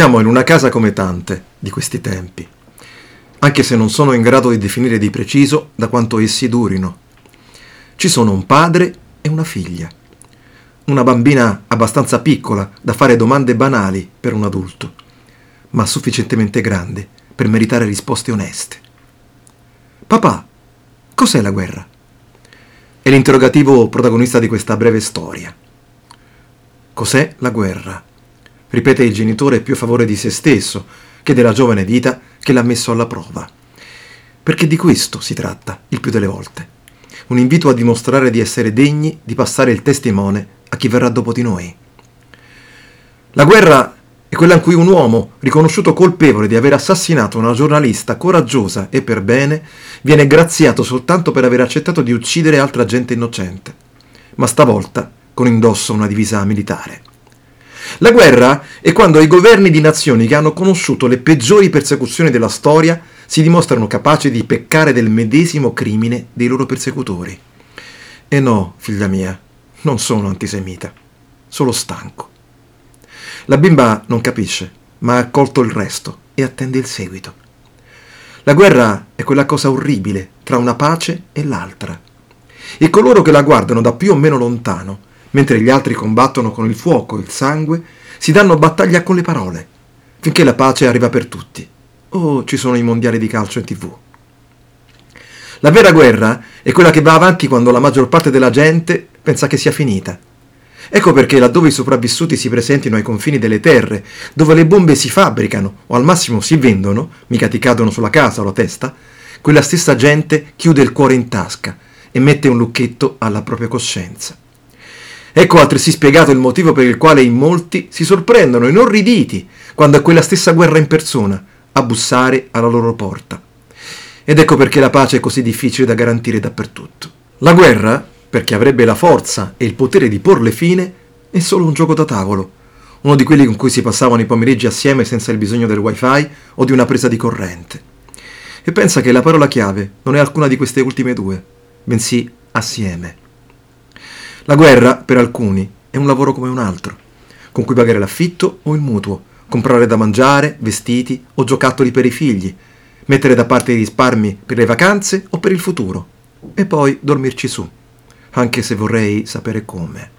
Siamo in una casa come tante di questi tempi, anche se non sono in grado di definire di preciso da quanto essi durino. Ci sono un padre e una figlia, una bambina abbastanza piccola da fare domande banali per un adulto, ma sufficientemente grande per meritare risposte oneste. Papà, cos'è la guerra? È l'interrogativo protagonista di questa breve storia. Cos'è la guerra? Ripete il genitore più a favore di se stesso che della giovane vita che l'ha messo alla prova. Perché di questo si tratta, il più delle volte. Un invito a dimostrare di essere degni di passare il testimone a chi verrà dopo di noi. La guerra è quella in cui un uomo, riconosciuto colpevole di aver assassinato una giornalista coraggiosa e per bene, viene graziato soltanto per aver accettato di uccidere altra gente innocente, ma stavolta con indosso una divisa militare. La guerra è quando i governi di nazioni che hanno conosciuto le peggiori persecuzioni della storia si dimostrano capaci di peccare del medesimo crimine dei loro persecutori. E no, figlia mia, non sono antisemita, solo stanco. La bimba non capisce, ma ha accolto il resto e attende il seguito. La guerra è quella cosa orribile tra una pace e l'altra. E coloro che la guardano da più o meno lontano mentre gli altri combattono con il fuoco e il sangue, si danno battaglia con le parole, finché la pace arriva per tutti. Oh, ci sono i mondiali di calcio in tv. La vera guerra è quella che va avanti quando la maggior parte della gente pensa che sia finita. Ecco perché laddove i sopravvissuti si presentino ai confini delle terre, dove le bombe si fabbricano o al massimo si vendono, mica ti cadono sulla casa o la testa, quella stessa gente chiude il cuore in tasca e mette un lucchetto alla propria coscienza. Ecco altresì spiegato il motivo per il quale in molti si sorprendono inorriditi quando è quella stessa guerra in persona a bussare alla loro porta. Ed ecco perché la pace è così difficile da garantire dappertutto. La guerra, perché avrebbe la forza e il potere di porle fine, è solo un gioco da tavolo, uno di quelli con cui si passavano i pomeriggi assieme senza il bisogno del wifi o di una presa di corrente. E pensa che la parola chiave non è alcuna di queste ultime due, bensì assieme. La guerra, per alcuni, è un lavoro come un altro, con cui pagare l'affitto o il mutuo, comprare da mangiare, vestiti o giocattoli per i figli, mettere da parte i risparmi per le vacanze o per il futuro, e poi dormirci su, anche se vorrei sapere come.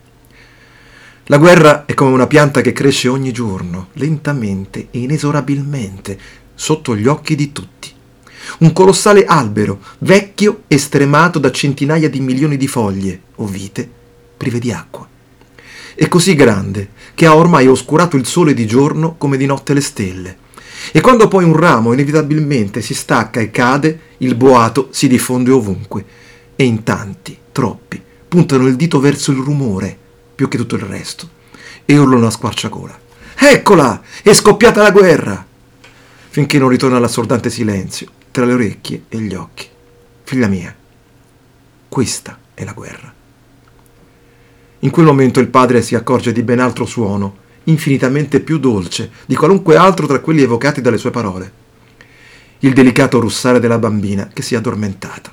La guerra è come una pianta che cresce ogni giorno, lentamente e inesorabilmente, sotto gli occhi di tutti. Un colossale albero, vecchio e stremato da centinaia di milioni di foglie o vite prive di acqua. È così grande che ha ormai oscurato il sole di giorno come di notte le stelle. E quando poi un ramo inevitabilmente si stacca e cade, il boato si diffonde ovunque. E in tanti, troppi, puntano il dito verso il rumore, più che tutto il resto, e urlano a squarciagola. Eccola! È scoppiata la guerra! Finché non ritorna l'assordante silenzio tra le orecchie e gli occhi. Figlia mia, questa è la guerra. In quel momento il padre si accorge di ben altro suono, infinitamente più dolce di qualunque altro tra quelli evocati dalle sue parole. Il delicato russare della bambina che si è addormentata.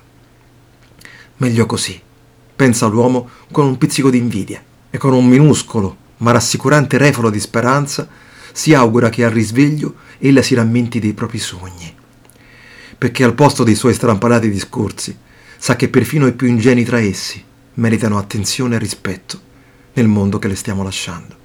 Meglio così, pensa l'uomo con un pizzico di invidia e con un minuscolo ma rassicurante refolo di speranza si augura che al risveglio ella si rammenti dei propri sogni. Perché al posto dei suoi strampalati discorsi sa che perfino i più ingenui tra essi meritano attenzione e rispetto nel mondo che le stiamo lasciando.